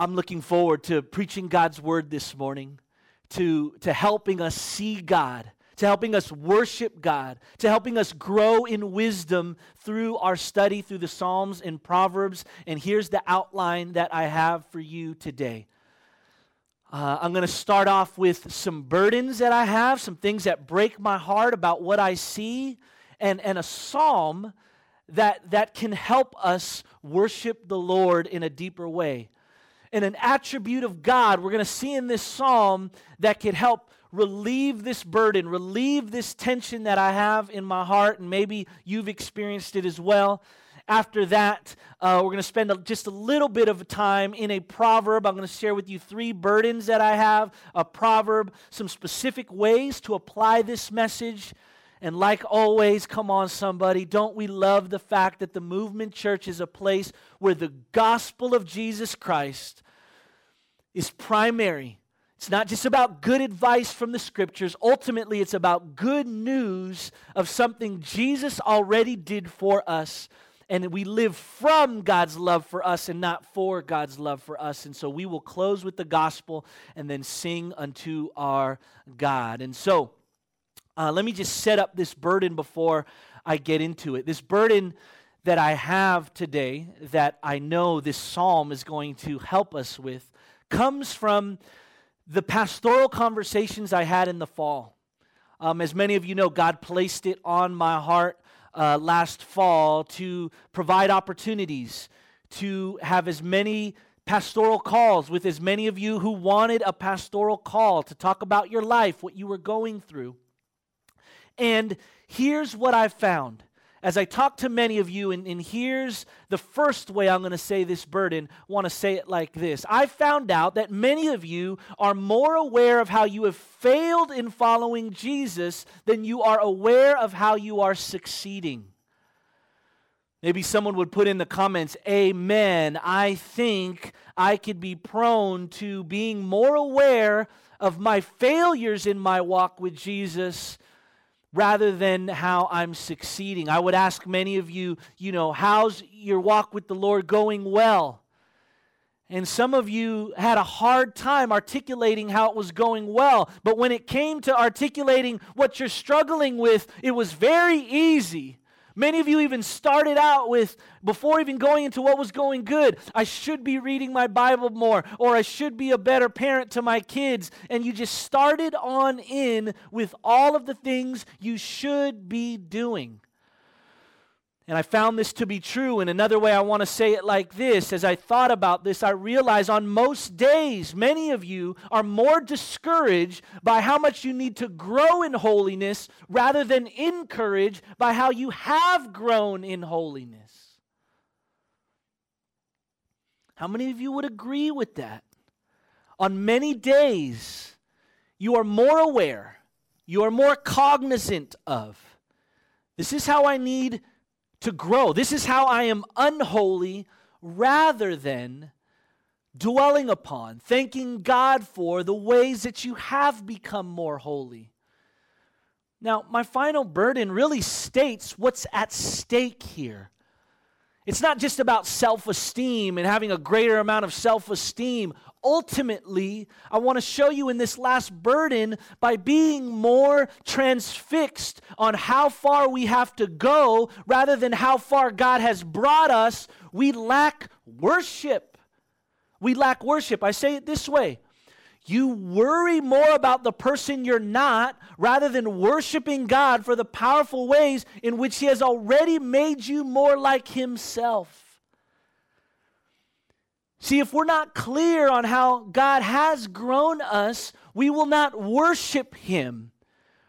I'm looking forward to preaching God's word this morning, to, to helping us see God, to helping us worship God, to helping us grow in wisdom through our study through the Psalms and Proverbs. And here's the outline that I have for you today. Uh, I'm going to start off with some burdens that I have, some things that break my heart about what I see, and, and a psalm that, that can help us worship the Lord in a deeper way. And an attribute of God we're going to see in this psalm that could help relieve this burden, relieve this tension that I have in my heart, and maybe you've experienced it as well. After that, uh, we're going to spend just a little bit of time in a proverb. I'm going to share with you three burdens that I have, a proverb, some specific ways to apply this message. And like always, come on, somebody, don't we love the fact that the movement church is a place where the gospel of Jesus Christ is primary? It's not just about good advice from the scriptures. Ultimately, it's about good news of something Jesus already did for us and we live from God's love for us and not for God's love for us. And so we will close with the gospel and then sing unto our God. And so uh, let me just set up this burden before I get into it. This burden that I have today, that I know this psalm is going to help us with, comes from the pastoral conversations I had in the fall. Um, as many of you know, God placed it on my heart uh, last fall to provide opportunities to have as many pastoral calls with as many of you who wanted a pastoral call to talk about your life, what you were going through. And here's what I've found as I talk to many of you, and, and here's the first way I'm going to say this burden, want to say it like this. I found out that many of you are more aware of how you have failed in following Jesus than you are aware of how you are succeeding. Maybe someone would put in the comments, Amen. I think I could be prone to being more aware of my failures in my walk with Jesus rather than how I'm succeeding. I would ask many of you, you know, how's your walk with the Lord going well? And some of you had a hard time articulating how it was going well. But when it came to articulating what you're struggling with, it was very easy. Many of you even started out with, before even going into what was going good, I should be reading my Bible more, or I should be a better parent to my kids. And you just started on in with all of the things you should be doing. And I found this to be true. And another way I want to say it like this as I thought about this, I realized on most days, many of you are more discouraged by how much you need to grow in holiness rather than encouraged by how you have grown in holiness. How many of you would agree with that? On many days, you are more aware, you are more cognizant of. This is how I need to grow. This is how I am unholy rather than dwelling upon, thanking God for the ways that you have become more holy. Now, my final burden really states what's at stake here. It's not just about self esteem and having a greater amount of self esteem ultimately, I want to show you in this last burden by being more transfixed on how far we have to go rather than how far God has brought us, we lack worship. We lack worship. I say it this way you worry more about the person you're not rather than worshiping God for the powerful ways in which He has already made you more like Himself. See, if we're not clear on how God has grown us, we will not worship Him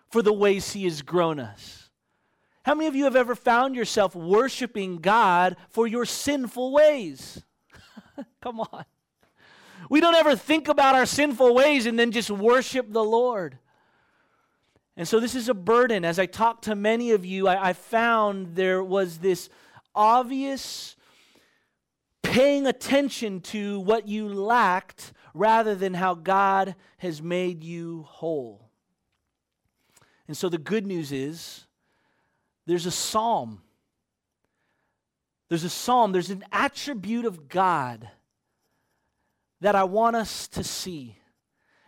for the ways He has grown us. How many of you have ever found yourself worshiping God for your sinful ways? Come on. We don't ever think about our sinful ways and then just worship the Lord. And so, this is a burden. As I talked to many of you, I, I found there was this obvious paying attention to what you lacked rather than how God has made you whole. And so the good news is there's a psalm. There's a psalm, there's an attribute of God that I want us to see.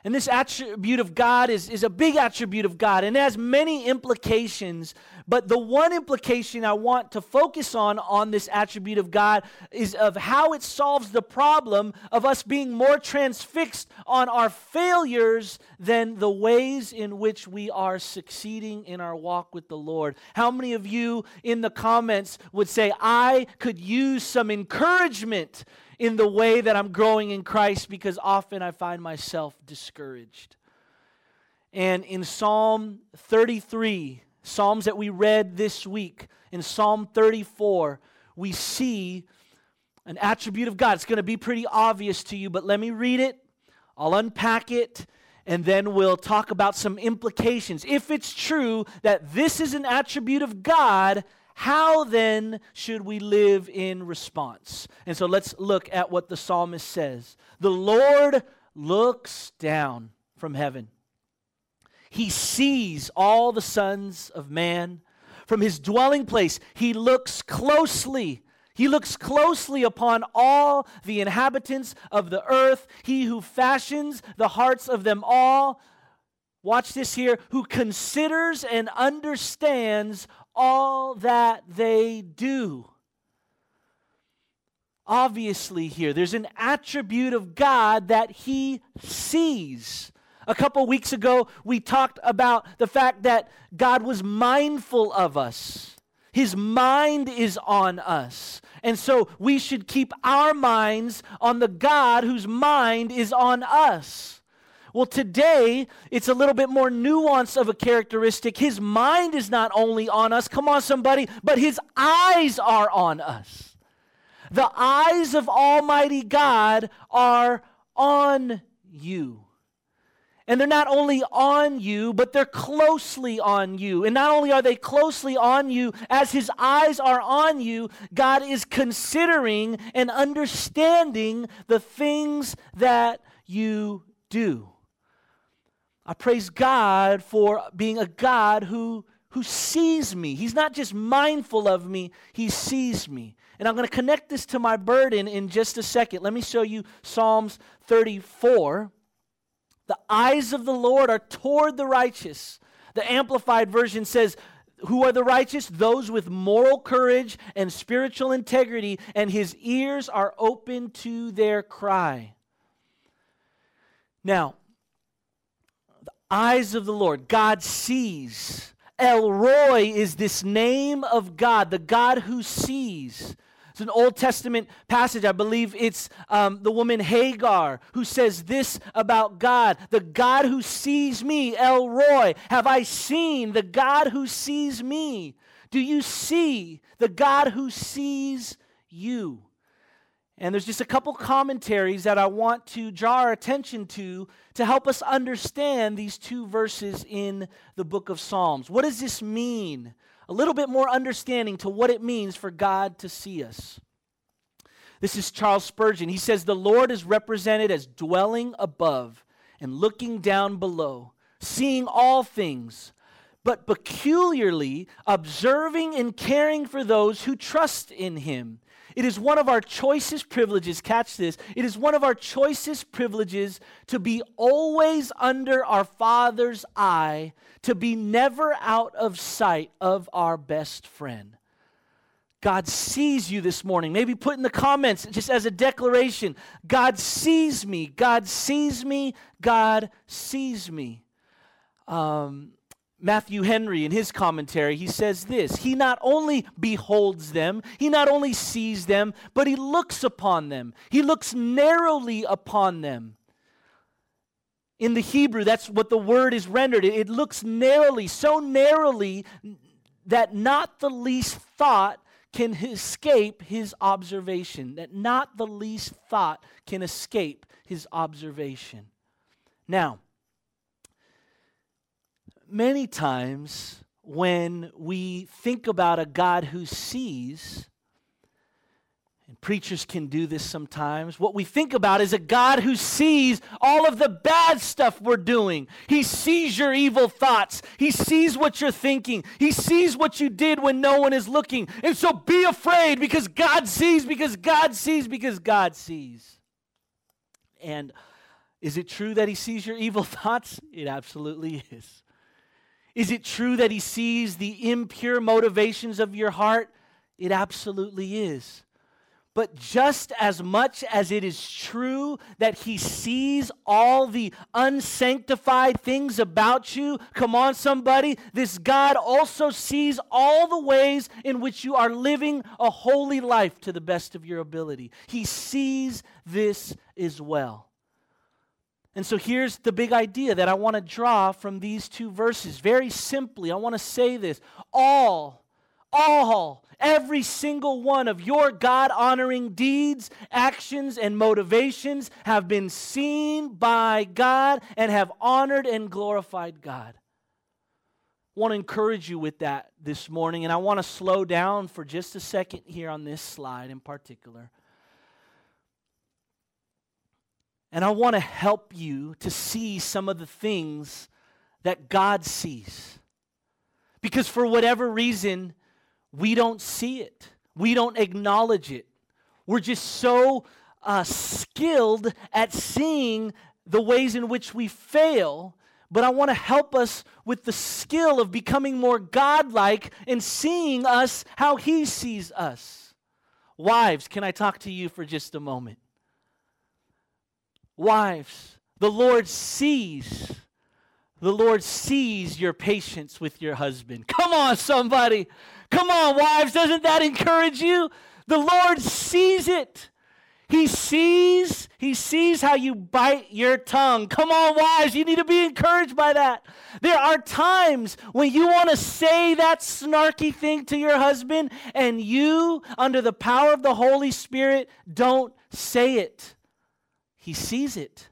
And this attribute of God is, is a big attribute of God and has many implications. But the one implication I want to focus on on this attribute of God is of how it solves the problem of us being more transfixed on our failures than the ways in which we are succeeding in our walk with the Lord. How many of you in the comments would say, I could use some encouragement in the way that I'm growing in Christ because often I find myself discouraged. And in Psalm 33, Psalms that we read this week, in Psalm 34, we see an attribute of God. It's going to be pretty obvious to you, but let me read it. I'll unpack it, and then we'll talk about some implications. If it's true that this is an attribute of God, how then should we live in response? And so let's look at what the psalmist says. The Lord looks down from heaven. He sees all the sons of man. From his dwelling place, he looks closely. He looks closely upon all the inhabitants of the earth, he who fashions the hearts of them all. Watch this here, who considers and understands all that they do. Obviously, here, there's an attribute of God that He sees. A couple weeks ago, we talked about the fact that God was mindful of us. His mind is on us. And so we should keep our minds on the God whose mind is on us. Well, today, it's a little bit more nuanced of a characteristic. His mind is not only on us, come on, somebody, but his eyes are on us. The eyes of Almighty God are on you. And they're not only on you, but they're closely on you. And not only are they closely on you, as His eyes are on you, God is considering and understanding the things that you do. I praise God for being a God who, who sees me. He's not just mindful of me, He sees me. And I'm going to connect this to my burden in just a second. Let me show you Psalms 34. The eyes of the Lord are toward the righteous. The Amplified Version says, who are the righteous? Those with moral courage and spiritual integrity, and his ears are open to their cry. Now, eyes of the Lord. God sees. El Roi is this name of God, the God who sees. It's an Old Testament passage. I believe it's um, the woman Hagar who says this about God The God who sees me, El Roi, have I seen the God who sees me? Do you see the God who sees you? And there's just a couple commentaries that I want to draw our attention to to help us understand these two verses in the book of Psalms. What does this mean? A little bit more understanding to what it means for God to see us. This is Charles Spurgeon. He says, The Lord is represented as dwelling above and looking down below, seeing all things, but peculiarly observing and caring for those who trust in him it is one of our choicest privileges, catch this, it is one of our choicest privileges to be always under our Father's eye, to be never out of sight of our best friend. God sees you this morning. Maybe put in the comments just as a declaration God sees me. God sees me. God sees me. Um, Matthew Henry, in his commentary, he says this He not only beholds them, he not only sees them, but he looks upon them. He looks narrowly upon them. In the Hebrew, that's what the word is rendered. It, looks narrowly, so narrowly that not the least thought can escape his observation, that not the least thought can escape his observation. Now, many times when we think about a God who sees, and preachers can do this sometimes, what we think about is a God who sees all of the bad stuff we're doing. He sees your evil thoughts, He sees what you're thinking, He sees what you did when no one is looking. And so be afraid because God sees, because God sees, because God sees. And is it true that he sees your evil thoughts? It absolutely is. Is it true that he sees the impure motivations of your heart? It absolutely is. But just as much as it is true that he sees all the unsanctified things about you, come on, somebody, this God also sees all the ways in which you are living a holy life to the best of your ability. He sees this as well. And so here's the big idea that I want to draw from these two verses. Very simply, I want to say this all, all, every single one of your God honoring deeds, actions, and motivations have been seen by God and have honored and glorified God. I want to encourage you with that this morning, and I want to slow down for just a second here on this slide in particular. And I want to help you to see some of the things that God sees. Because for whatever reason, we don't see it, we don't acknowledge it. We're just so uh, skilled at seeing the ways in which we fail. But I want to help us with the skill of becoming more godlike and seeing us how He sees us. Wives, can I talk to you for just a moment? Wives, the Lord sees. The Lord sees your patience with your husband. Come on, somebody. Come on, wives. Doesn't that encourage you? The Lord sees it. He sees, he sees how you bite your tongue. Come on, wives, you need to be encouraged by that. There are times when you want to say that snarky thing to your husband, and you, under the power of the Holy Spirit, don't say it. He sees it.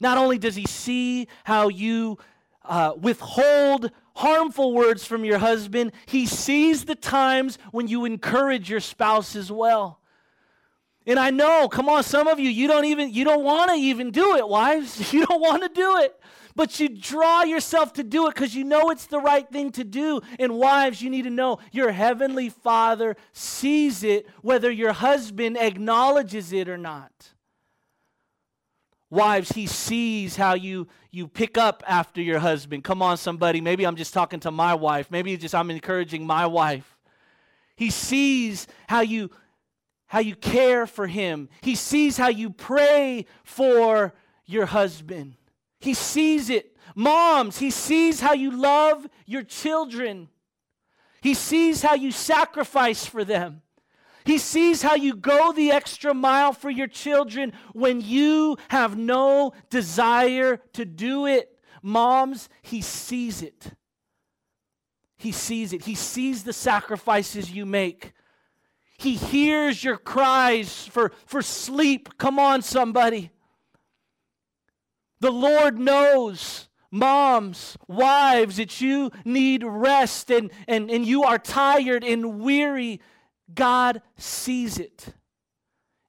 Not only does he see how you uh, withhold harmful words from your husband, he sees the times when you encourage your spouse as well. And I know, come on, some of you, you don't even you don't want to even do it, wives. You don't want to do it. But you draw yourself to do it because you know it's the right thing to do. And wives, you need to know your heavenly father sees it, whether your husband acknowledges it or not. Wives, he sees how you you pick up after your husband. Come on, somebody. Maybe I'm just talking to my wife. Maybe just I'm encouraging my wife. He sees how you how you care for him. He sees how you pray for your husband. He sees it. Moms, he sees how you love your children. He sees how you sacrifice for them. He sees how you go the extra mile for your children when you have no desire to do it. Moms, He sees it. He sees it. He sees the sacrifices you make. He hears your cries for, for sleep. Come on, somebody. The Lord knows, moms, wives, that you need rest and, and, and you are tired and weary. God sees it.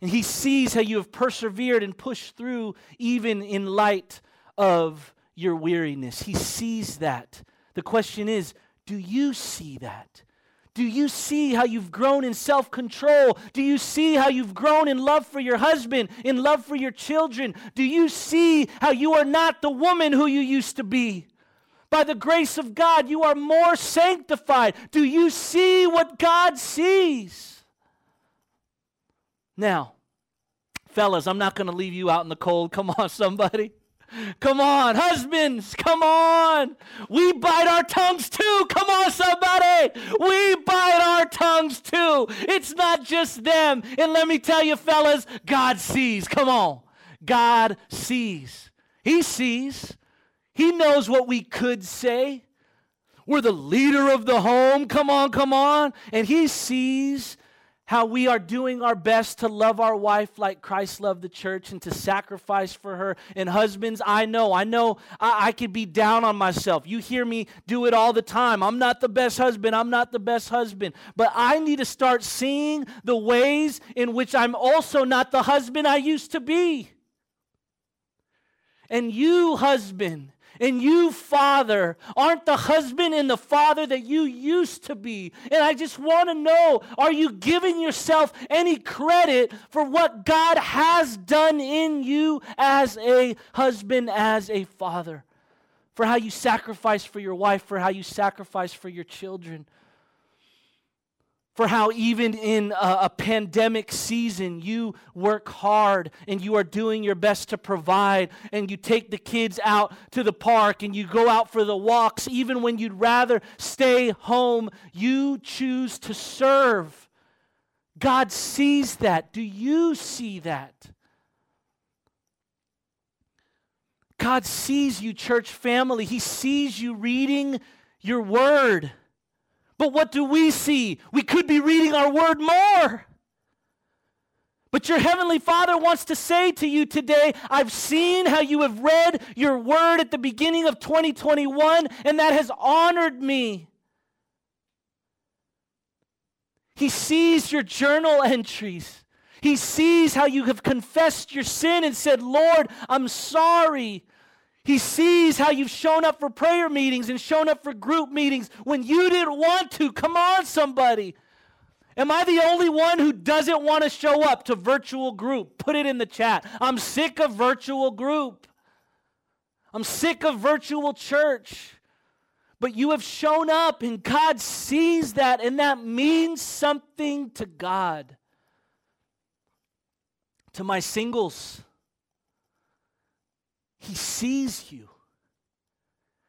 And He sees how you have persevered and pushed through, even in light of your weariness. He sees that. The question is do you see that? Do you see how you've grown in self control? Do you see how you've grown in love for your husband, in love for your children? Do you see how you are not the woman who you used to be? By the grace of God, you are more sanctified. Do you see what God sees? Now, fellas, I'm not going to leave you out in the cold. Come on, somebody. Come on, husbands, come on. We bite our tongues too. Come on, somebody. We bite our tongues too. It's not just them. And let me tell you, fellas, God sees. Come on. God sees. He sees. He knows what we could say. We're the leader of the home. Come on, come on. And He sees how we are doing our best to love our wife like Christ loved the church and to sacrifice for her. And husbands, I know, I know I, I could be down on myself. You hear me do it all the time. I'm not the best husband. I'm not the best husband. But I need to start seeing the ways in which I'm also not the husband I used to be. And you, husband, And you, father, aren't the husband and the father that you used to be. And I just want to know are you giving yourself any credit for what God has done in you as a husband, as a father? For how you sacrifice for your wife, for how you sacrifice for your children for how even in a, a, pandemic season you work hard and you are doing your best to provide and you take the kids out to the park and you go out for the walks. Even when you'd rather stay home you choose to serve. God sees that. Do you see that? God sees you church family. He sees you reading your word but what do we see? We could be reading our word more. But your heavenly Father wants to say to you today, I've seen how you have read your word at the beginning of 2021, and that has honored me. He sees your journal entries. He sees how you have confessed your sin and said, Lord, I'm sorry. He sees how you've shown up for prayer meetings and shown up for group meetings when you didn't want to. Come on, somebody. Am I the only one who doesn't want to show up to virtual group? Put it in the chat. I'm sick of virtual group. I'm sick of virtual church. But you have shown up, and God sees that, and that means something to God. To my singles, he sees you.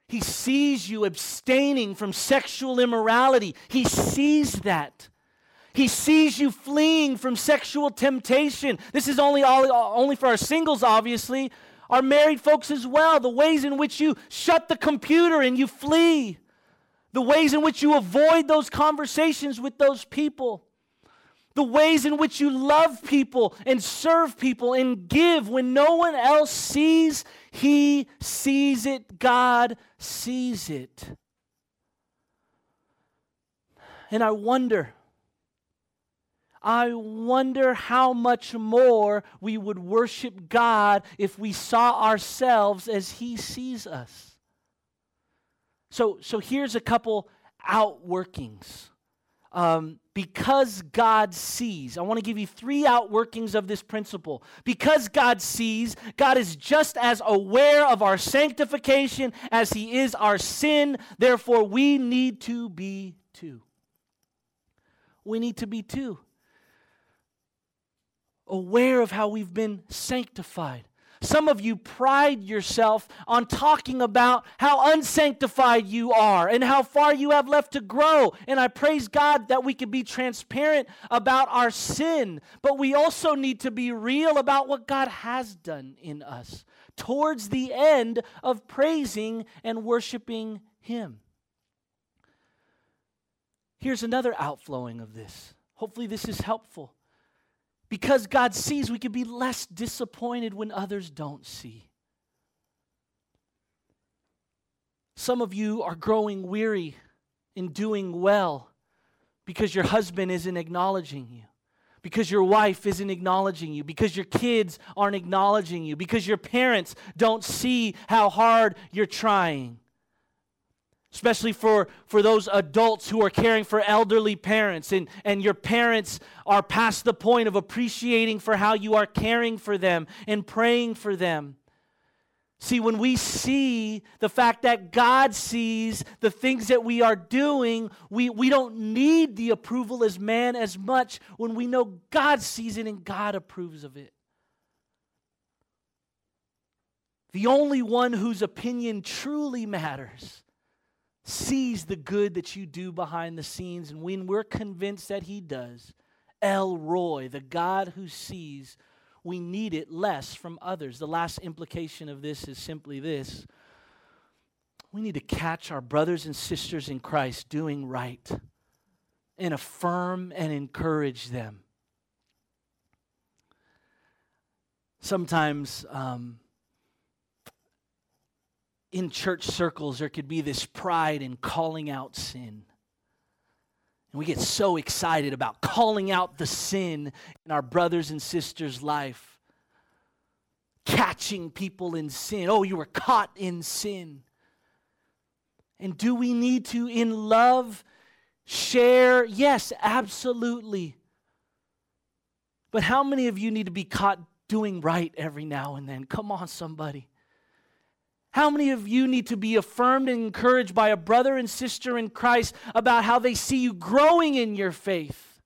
He sees you abstaining from sexual immorality. He sees that. He sees you fleeing from sexual temptation. This is only, only for our singles, obviously, our married folks as well. The ways in which you shut the computer and you flee, the ways in which you avoid those conversations with those people the ways in which you love people and serve people and give when no one else sees, He sees it. God sees it. And I wonder, I wonder how much more we would worship God if we saw ourselves as He sees us. So, so here's a couple outworkings um, because God sees. I want to give you three outworkings of this principle. Because God sees, God is just as aware of our sanctification as He is our sin. Therefore, we need to be too. We need to be too. Aware of how we've been sanctified. Some of you pride yourself on talking about how unsanctified you are and how far you have left to grow. And I praise God that we can be transparent about our sin, but we also need to be real about what God has done in us towards the end of praising and worshiping Him. Here's another outflowing of this. Hopefully, this is helpful. Because God sees, we can be less disappointed when others don't see. Some of you are growing weary in doing well because your husband isn't acknowledging you, because your wife isn't acknowledging you, because your kids aren't acknowledging you, because your parents don't see how hard you're trying especially for, for those adults who are caring for elderly parents. And, and your parents are past the point of appreciating for how you are caring for them and praying for them. See when we see the fact that god sees the things that we are doing we, we don't need the approval as man as much when we know god sees it and god approves of it. The only one whose opinion truly matters sees the good that you do behind the scenes. And when we're convinced that He does, El Roi, the God who sees, we need it less from others. The last implication of this is simply this we need to catch our brothers and sisters in Christ doing right and affirm and encourage them. Sometimes, um, in church circles, there could be this pride in calling out sin. And we get so excited about calling out the sin in our brothers and sisters' life, catching people in sin. Oh, you were caught in sin. And do we need to, in love, share? Yes, absolutely. But how many of you need to be caught doing right every now and then? Come on, somebody. How many of you need to be affirmed and encouraged by a brother and sister in Christ about how they see you growing in your faith?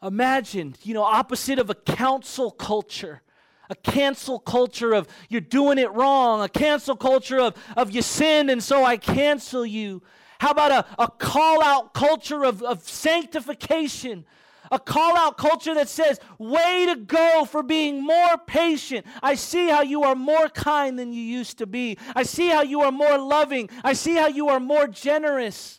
Imagine, you know, opposite of a counsel culture, a cancel culture of you're doing it wrong, a cancel culture of, of you sinned and so I cancel you. How about a, a call out culture of, of sanctification? A call out culture that says, way to go for being more patient. I see how you are more kind than you used to be. I see how you are more loving. I see how you are more generous.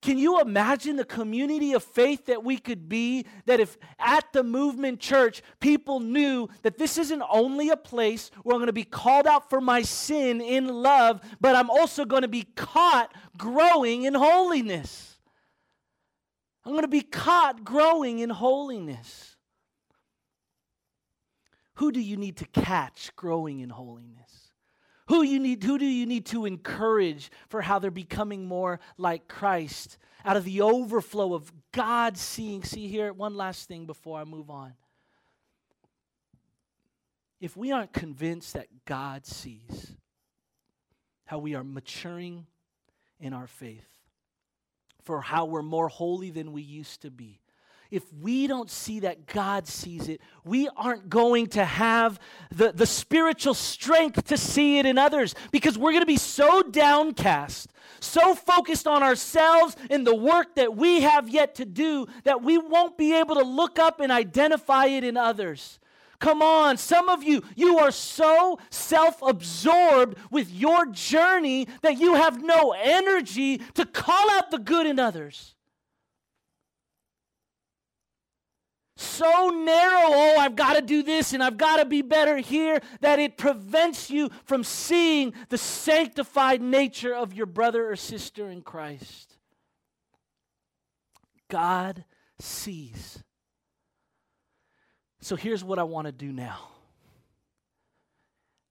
Can you imagine the community of faith that we could be? That if at the movement church, people knew that this isn't only a place where I'm going to be called out for my sin in love, but I'm also going to be caught growing in holiness. I'm going to be caught growing in holiness. Who do you need to catch growing in holiness? Who, you need, who do you need to encourage for how they're becoming more like Christ out of the overflow of God seeing? See here, one last thing before I move on. If we aren't convinced that God sees how we are maturing in our faith, for how we're more holy than we used to be, if we don't see that God sees it, we aren't going to have the, the spiritual strength to see it in others because we're going to be so downcast, so focused on ourselves and the work that we have yet to do that we won't be able to look up and identify it in others. Come on, some of you, you are so self absorbed with your journey that you have no energy to call out the good in others. so narrow, oh, I've got to do this and I've got to be better here, that it prevents you from seeing the sanctified nature of your brother or sister in Christ. God sees. So here's what I want to do now.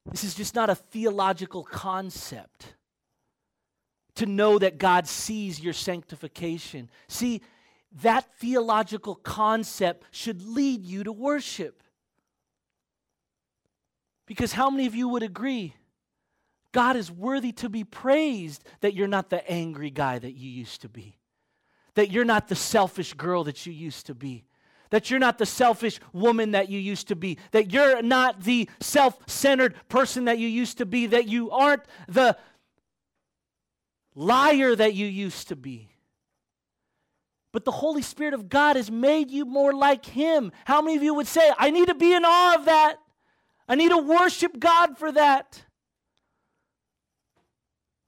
This is just not a theological concept to know that God sees your sanctification. See, that theological concept should lead you to worship. Because how many of you would agree? God is worthy to be praised that you're not the angry guy that you used to be, that you're not the selfish girl that you used to be, that you're not the selfish woman that you used to be, that you're not the self centered person that you used to be, that you aren't the liar that you used to be. But the Holy Spirit of God has made you more like Him. How many of you would say, I need to be in awe of that? I need to worship God for that.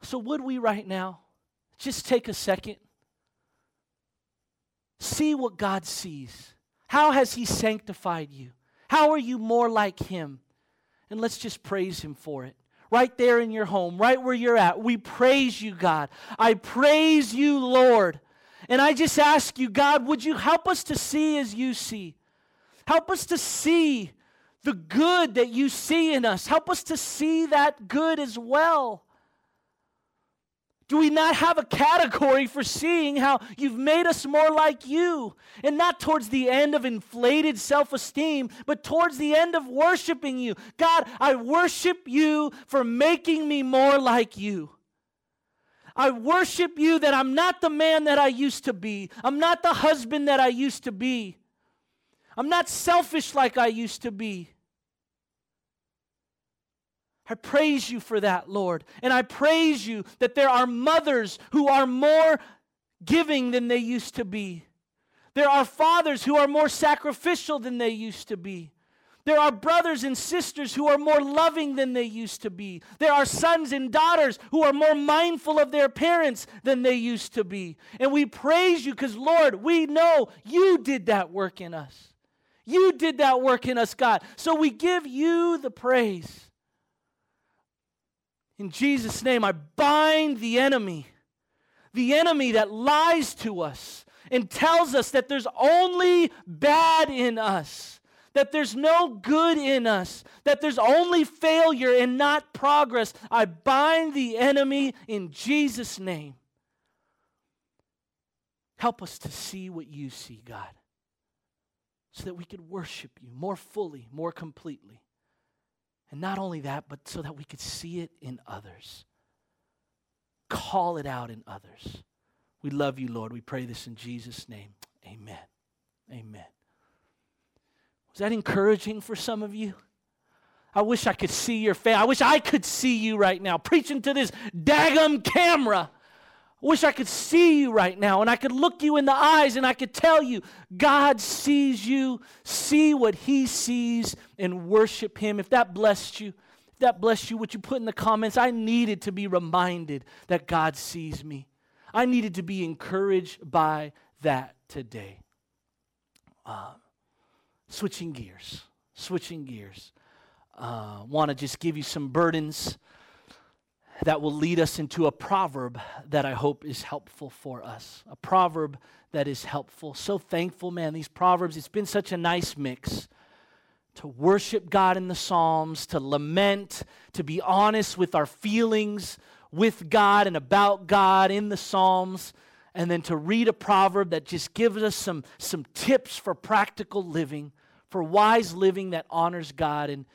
So, would we right now just take a second? See what God sees. How has He sanctified you? How are you more like Him? And let's just praise Him for it. Right there in your home, right where you're at. We praise you, God. I praise you, Lord. And I just ask you, God, would you help us to see as you see? Help us to see the good that you see in us. Help us to see that good as well. Do we not have a category for seeing how you've made us more like you? And not towards the end of inflated self esteem, but towards the end of worshiping you. God, I worship you for making me more like you. I worship you that I'm not the man that I used to be. I'm not the husband that I used to be. I'm not selfish like I used to be. I praise you for that, Lord. And I praise you that there are mothers who are more giving than they used to be. There are fathers who are more sacrificial than they used to be. There are brothers and sisters who are more loving than they used to be. There are sons and daughters who are more mindful of their parents than they used to be. And we praise you because, Lord, we know you did that work in us. You did that work in us, God. So we give you the praise. In Jesus' name, I bind the enemy, the enemy that lies to us and tells us that there's only bad in us, that there's no good in us, that there's only failure and not progress, I bind the enemy in Jesus' name. Help us to see what you see, God, so that we could worship you more fully, more completely. And not only that, but so that we could see it in others, call it out in others. We love you, Lord. We pray this in Jesus' name. Amen. Amen. Was that encouraging for some of you? I wish I could see your face. I wish I could see you right now preaching to this daggum camera. Wish I could see you right now and I could look you in the eyes and I could tell you God sees you. See what He sees and worship Him. If that blessed you, if that blessed you, what you put in the comments, I needed to be reminded that God sees me. I needed to be encouraged by that today. Uh, switching gears, switching gears. Uh, Want to just give you some burdens that will lead us into a proverb that I hope is helpful for us. A proverb that is helpful. So thankful, man. These proverbs, it's been such a nice mix to worship God in the Psalms, to lament, to be honest with our feelings, with God and about God in the Psalms, and then to read a proverb that just gives us some, some tips for practical living, for wise living that honors God. And,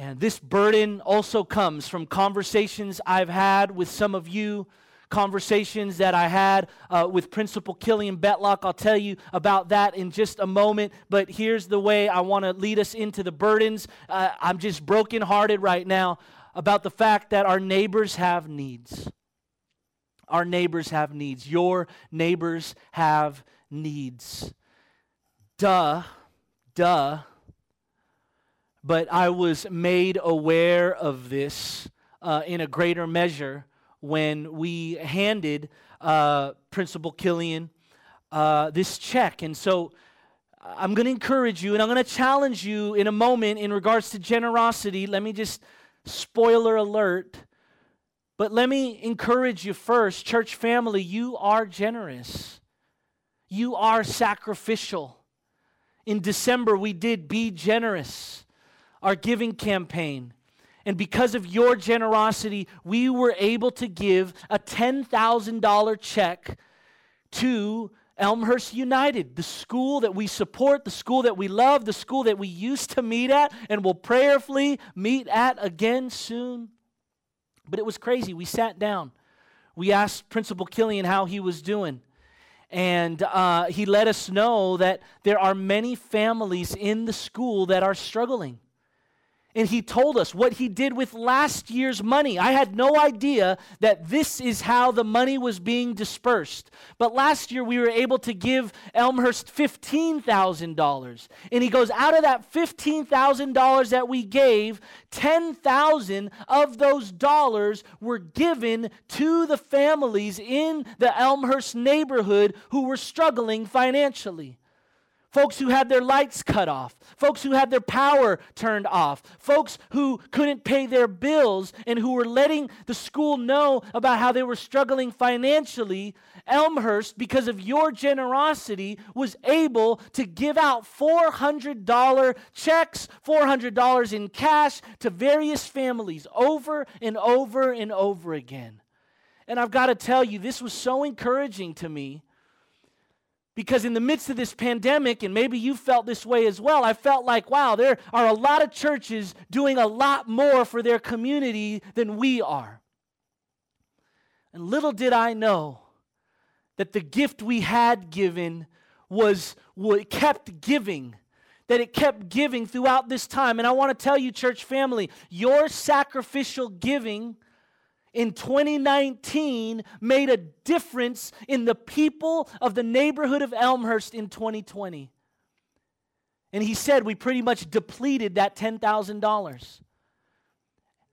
and this burden also comes from conversations I've had with some of you conversations that I had uh, with Principal Killian Betlock. I'll tell you about that in just a moment. But here's the way I want to lead us into the burdens. Uh, I'm just brokenhearted right now about the fact that our neighbors have needs. Our neighbors have needs. Your neighbors have needs. Duh, duh. But I was made aware of this uh, in a greater measure when we handed uh, Principal Killian uh, this check. And so I'm going to encourage you and I'm going to challenge you in a moment in regards to generosity. Let me just Spoiler alert. But let me encourage you first, church family, you are generous. You are sacrificial. In December, we did Be Generous, our giving campaign. And because of your generosity, we were able to give a $10,000 check to Elmhurst United, the school that we support, the school that we love, the school that we used to meet at and will prayerfully meet at again soon. But it was crazy. We sat down. We asked Principal Killian how he was doing. And uh, he let us know that there are many families in the school that are struggling. And he told us what he did with last year's money. I had no idea that this is how the money was being dispersed. But last year we were able to give Elmhurst $15,000. And he goes, out of that $15,000 that we gave, 10,000 of those dollars were given to the families in the Elmhurst neighborhood who were struggling financially folks who had their lights cut off, folks who had their power turned off, folks who couldn't pay their bills and who were letting the school know about how they were struggling financially. Elmhurst, because of your generosity, was able to give out $400 checks, $400 in cash to various families over and over and over again. And I've got to tell you, this was so encouraging to me because in the midst of this pandemic, and maybe you felt this way as well, I felt like, wow, there are a lot of churches doing a lot more for their community than we are. And little did I know that the gift we had given was what kept giving that it kept giving throughout this time. And I want to tell you, church family, your sacrificial giving in 2019 made a difference in the people of the neighborhood of Elmhurst in 2020. And he said we pretty much depleted that $10,000.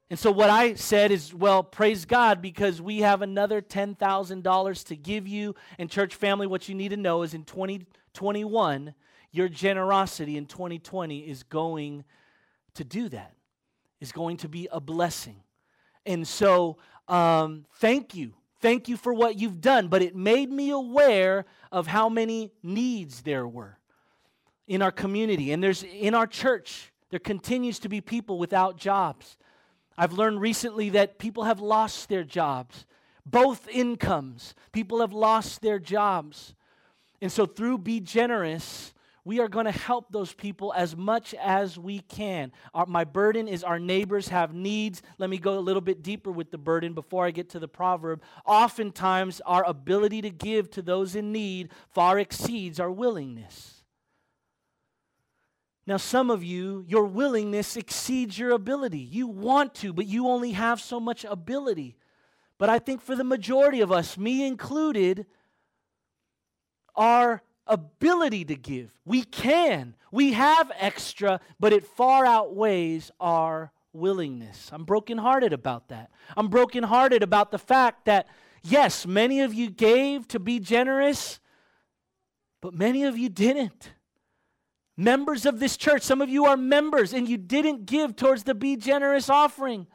And so what I said is, well, praise God because we have another $10,000 to give you. And church family, what you need to know is in 2021, your generosity in 2020 is going to do that, is going to be a blessing. And so, um, thank you. Thank you for what you've done. But it made me aware of how many needs there were in our community. And there's in our church, there continues to be people without jobs. I've learned recently that people have lost their jobs, both incomes. People have lost their jobs. And so, through Be Generous, we are going to help those people as much as we can. Our, my burden is our neighbors have needs. Let me go a little bit deeper with the burden before I get to the proverb. Oftentimes, our ability to give to those in need far exceeds our willingness. Now, some of you, your willingness exceeds your ability. You want to, but you only have so much ability. But I think for the majority of us, me included, our ability to give. We can. We have extra, but it far outweighs our willingness. I'm brokenhearted about that. I'm brokenhearted about the fact that, yes, many of you gave to be generous, but many of you didn't. Members of this church, some of you are members and you didn't give towards the Be Generous offering.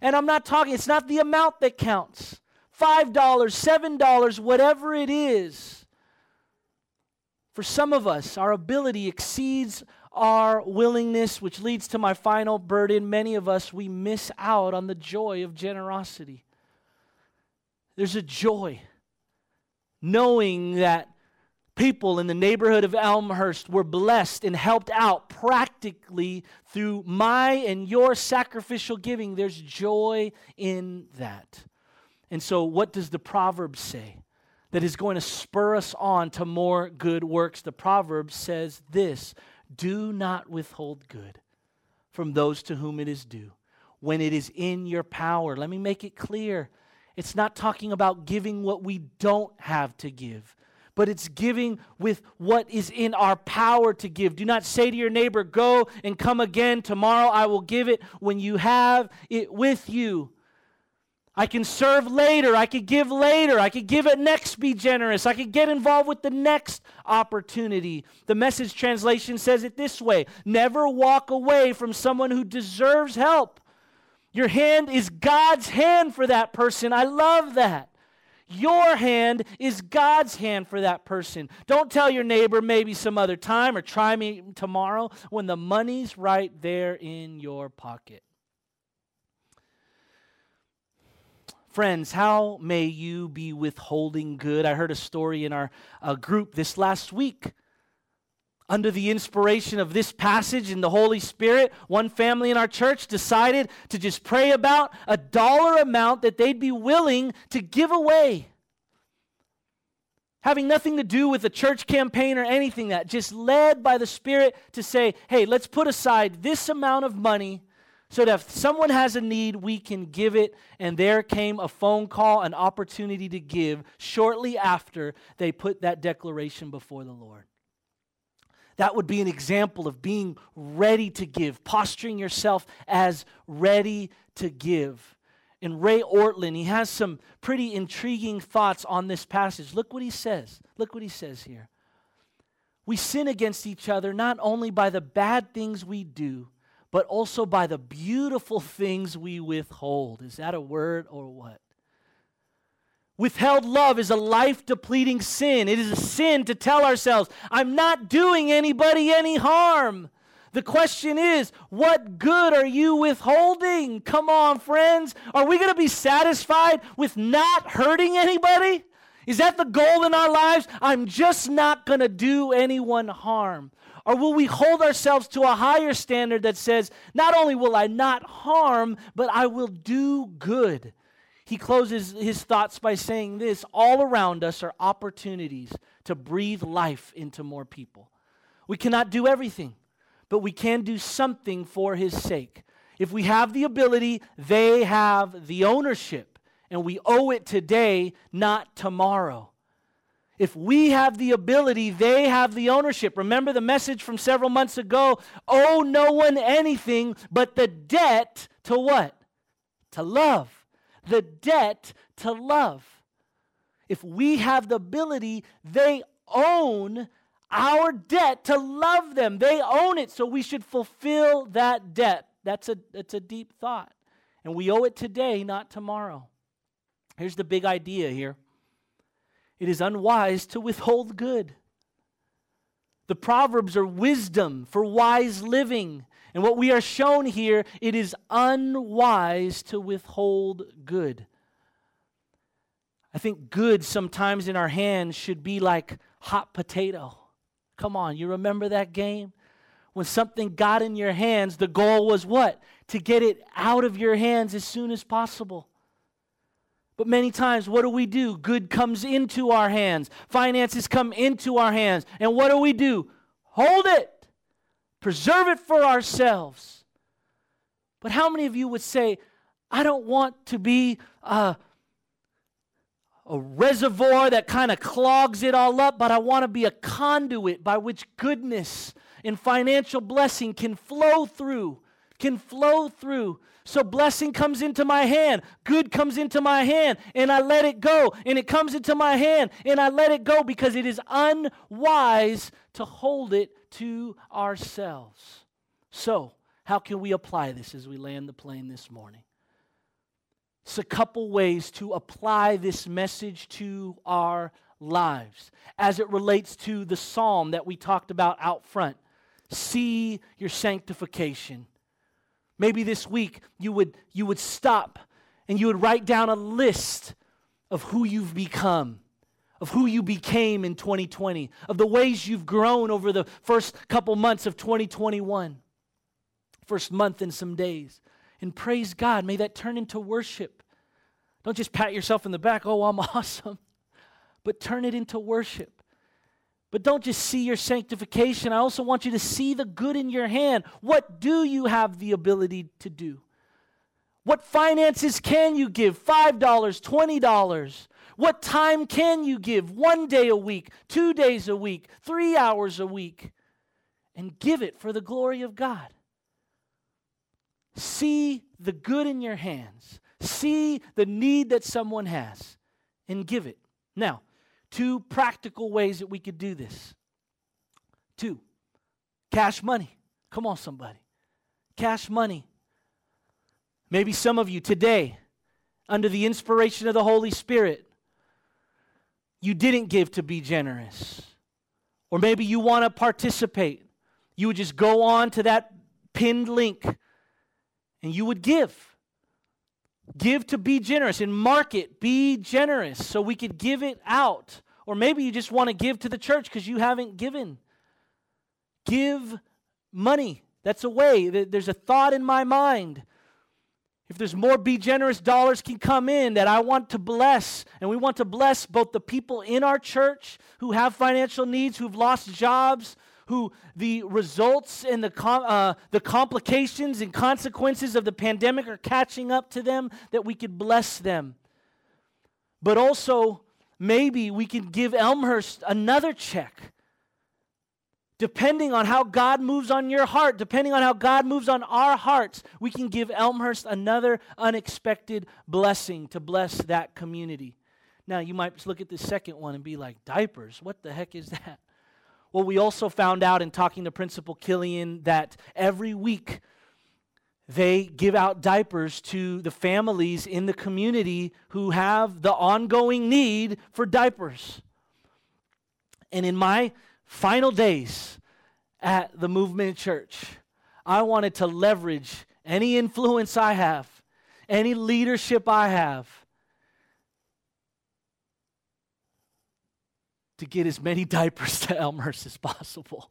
And I'm not talking, it's not the amount that counts $5, $7, whatever it is. For some of us, our ability exceeds our willingness, which leads to my final burden. Many of us, we miss out on the joy of generosity. There's a joy knowing that people in the neighborhood of Elmhurst were blessed and helped out practically through my and your sacrificial giving. There's joy in that. And so, what does the proverb say? That is going to spur us on to more good works. The proverb says this Do not withhold good from those to whom it is due when it is in your power. Let me make it clear. It's not talking about giving what we don't have to give, but it's giving with what is in our power to give. Do not say to your neighbor, Go and come again. Tomorrow I will give it when you have it with you. I can serve later. I could give later. I could give it next, be generous. I could get involved with the next opportunity. The message translation says it this way Never walk away from someone who deserves help. Your hand is God's hand for that person. I love that. Your hand is God's hand for that person. Don't tell your neighbor maybe some other time or try me tomorrow when the money's right there in your pocket. Friends, how may you be withholding good? I heard a story in our uh, group this last week. Under the inspiration of this passage and the Holy Spirit, one family in our church decided to just pray about a dollar amount that they'd be willing to give away. Having nothing to do with a church campaign or anything that, just led by the Spirit to say, hey, let's put aside this amount of money so that if someone has a need, we can give it. And there came a phone call, an opportunity to give shortly after they put that declaration before the Lord. That would be an example of being ready to give, posturing yourself as ready to give. And Ray Ortlund, he has some pretty intriguing thoughts on this passage. Look what he says. Look what he says here. We sin against each other not only by the bad things we do, but also by the beautiful things we withhold. Is that a word or what? Withheld love is a life depleting sin. It is a sin to tell ourselves, I'm not doing anybody any harm. The question is, what good are you withholding? Come on, friends. Are we going to be satisfied with not hurting anybody? Is that the goal in our lives? I'm just not going to do anyone harm. Or will we hold ourselves to a higher standard that says, not only will I not harm, but I will do good? He closes his thoughts by saying this all around us are opportunities to breathe life into more people. We cannot do everything, but we can do something for his sake. If we have the ability, they have the ownership, and we owe it today, not tomorrow. If we have the ability, they have the ownership. Remember the message from several months ago owe no one anything but the debt to what? To love. The debt to love. If we have the ability, they own our debt to love them. They own it, so we should fulfill that debt. That's a, that's a deep thought. And we owe it today, not tomorrow. Here's the big idea here it is unwise to withhold good. The Proverbs are wisdom for wise living. And what we are shown here, it is unwise to withhold good. I think good sometimes in our hands should be like hot potato. Come on, you remember that game? When something got in your hands, the goal was what? To get it out of your hands as soon as possible. But many times, what do we do? Good comes into our hands, finances come into our hands. And what do we do? Hold it, preserve it for ourselves. But how many of you would say, I don't want to be a, reservoir that kind of clogs it all up, but I want to be a conduit by which goodness and financial blessing can flow through, can flow through. So blessing comes into my hand, good comes into my hand, and I let it go. And it comes into my hand, and I let it go because it is unwise to hold it to ourselves. So, how can we apply this as we land the plane this morning? It's a couple ways to apply this message to our lives as it relates to the psalm that we talked about out front. See your sanctification. Maybe this week you would, you would stop and you would write down a list of who you've become, of who you became in 2020, of the ways you've grown over the first couple months of 2021, first month and some days. And praise God, may that turn into worship. Don't just pat yourself in the back, oh, I'm awesome, but turn it into worship. But don't just see your sanctification. I also want you to see the good in your hand. What do you have the ability to do? What finances can you give? $5, $20? What time can you give? One day a week, two days a week, three hours a week? And give it for the glory of God. See the good in your hands. See the need that someone has and give it. Now, Two practical ways that we could do this. Two, cash money. Come on, somebody. Cash money. Maybe some of you today, under the inspiration of the Holy Spirit, you didn't give to be generous. Or maybe you want to participate. You would just go on to that pinned link and you would give. Give to be generous. In market, be generous so we could give it out. Or maybe you just want to give to the church because you haven't given. Give money. That's a way. There's a thought in my mind. If there's more be generous dollars can come in that I want to bless, and we want to bless both the people in our church who have financial needs, who've lost jobs, who the results and the, com- uh, the complications and consequences of the pandemic are catching up to them, that we could bless them. But also, maybe we can give Elmhurst another check. Depending on how God moves on your heart, depending on how God moves on our hearts, we can give Elmhurst another unexpected blessing to bless that community. Now, you might look at the second one and be like, diapers? What the heck is that? Well, we also found out in talking to Principal Killian that every week they give out diapers to the families in the community who have the ongoing need for diapers. And in my final days at the Movement Church, I wanted to leverage any influence I have, any leadership I have, to get as many diapers to Elmhurst as possible.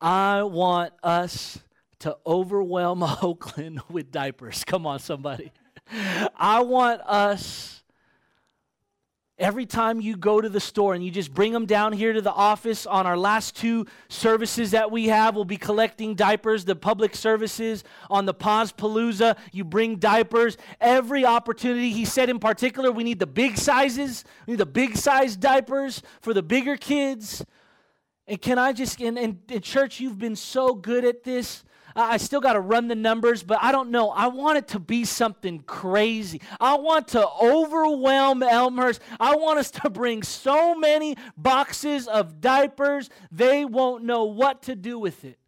I want us to overwhelm Oakland with diapers. Come on, somebody. I want us Every time you go to the store and you just bring them down here to the office on our last two services that we have, we'll be collecting diapers, the public services on the Paz Palooza. You bring diapers. Every opportunity, he said in particular, we need the big sizes. We need the big size diapers for the bigger kids. And can I just, in, in, in church, you've been so good at this. I still got to run the numbers, but I don't know. I want it to be something crazy. I want to overwhelm Elmhurst. I want us to bring so many boxes of diapers, they won't know what to do with it.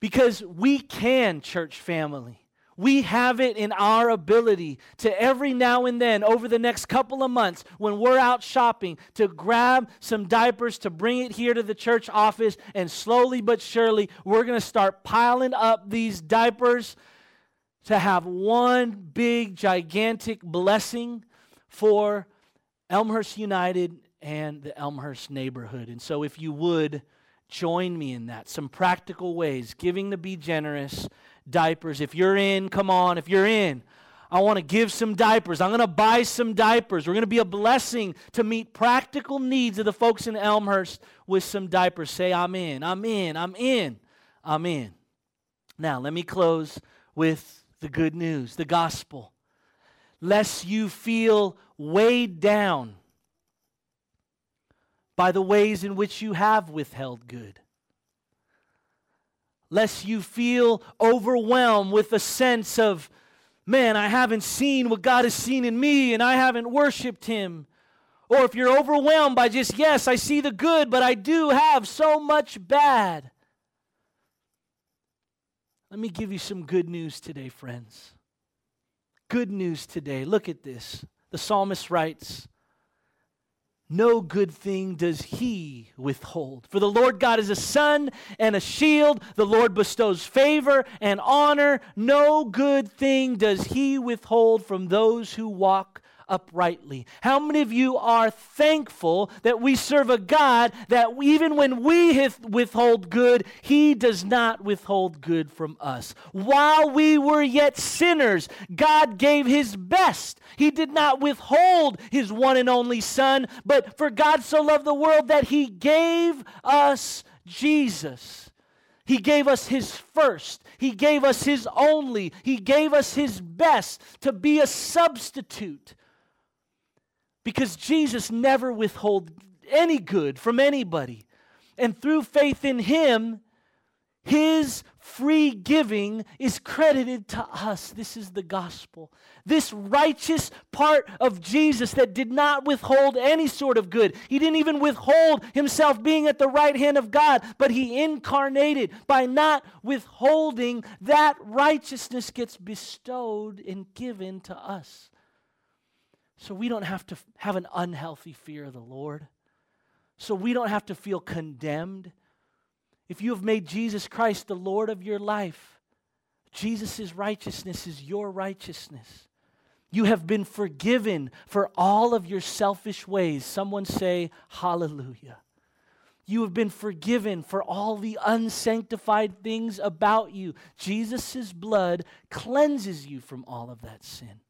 Because we can, church family. We have it in our ability to every now and then, over the next couple of months, when we're out shopping, to grab some diapers, to bring it here to the church office, and slowly but surely, we're going to start piling up these diapers to have one big, gigantic blessing for Elmhurst United and the Elmhurst neighborhood. And so, if you would join me in that, some practical ways, giving to be generous, diapers. If you're in, come on. If you're in, I want to give some diapers. I'm going to buy some diapers. We're going to be a blessing to meet practical needs of the folks in Elmhurst with some diapers. Say, I'm in, I'm in, I'm in, I'm in. Now, let me close with the good news, the gospel. Lest you feel weighed down by the ways in which you have withheld good. Lest you feel overwhelmed with a sense of, man, I haven't seen what God has seen in me and I haven't worshiped Him. Or if you're overwhelmed by just, yes, I see the good, but I do have so much bad. Let me give you some good news today, friends. Good news today. Look at this. The psalmist writes, no good thing does he withhold. For the Lord God is a sun and a shield. The Lord bestows favor and honor. No good thing does he withhold from those who walk uprightly. How many of you are thankful that we serve a God that even when we withhold good, He does not withhold good from us? While we were yet sinners, God gave His best. He did not withhold His one and only Son, but for God so loved the world that He gave us Jesus. He gave us His first. He gave us His only. He gave us His best to be a substitute because Jesus never withhold any good from anybody. And through faith in Him, His free giving is credited to us. This is the gospel. This righteous part of Jesus that did not withhold any sort of good. He didn't even withhold Himself being at the right hand of God, but He incarnated by not withholding that righteousness gets bestowed and given to us so we don't have to have an unhealthy fear of the Lord, so we don't have to feel condemned. If you have made Jesus Christ the Lord of your life, Jesus' righteousness is your righteousness. You have been forgiven for all of your selfish ways. Someone say, Hallelujah. You have been forgiven for all the unsanctified things about you. Jesus' blood cleanses you from all of that sin.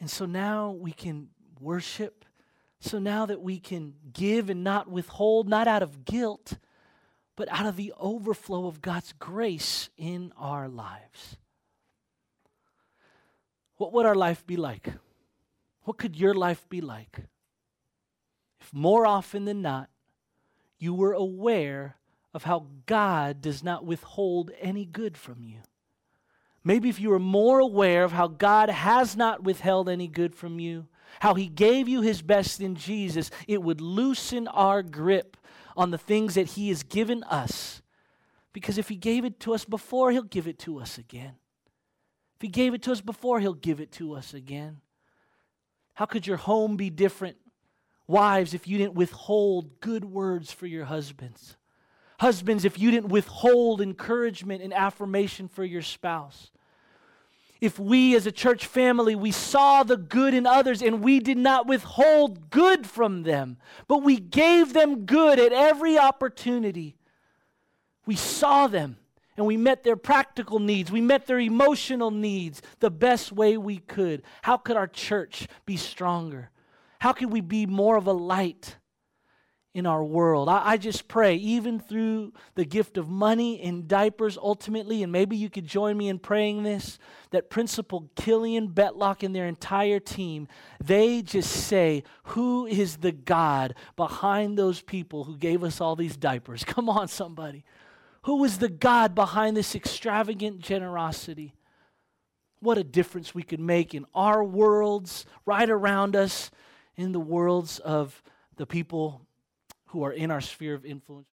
And so now we can worship. So now that we can give and not withhold, not out of guilt, but out of the overflow of God's grace in our lives. What would our life be like? What could your life be like if more often than not you were aware of how God does not withhold any good from you? Maybe if you were more aware of how God has not withheld any good from you, how He gave you His best in Jesus, it would loosen our grip on the things that He has given us. Because if He gave it to us before, He'll give it to us again. If He gave it to us before, He'll give it to us again. How could your home be different, wives, if you didn't withhold good words for your husbands? Husbands, if you didn't withhold encouragement and affirmation for your spouse. If we as a church family, we saw the good in others and we did not withhold good from them, but we gave them good at every opportunity. We saw them and we met their practical needs. We met their emotional needs the best way we could. How could our church be stronger? How could we be more of a light? In our world. I, I, just pray, even through the gift of money and diapers ultimately, and maybe you could join me in praying this, that Principal Killian Betlock and their entire team, they just say, Who is the God behind those people who gave us all these diapers? Come on, somebody. Who is the God behind this extravagant generosity? What a difference we could make in our worlds, right around us, in the worlds of the people who are in our sphere of influence.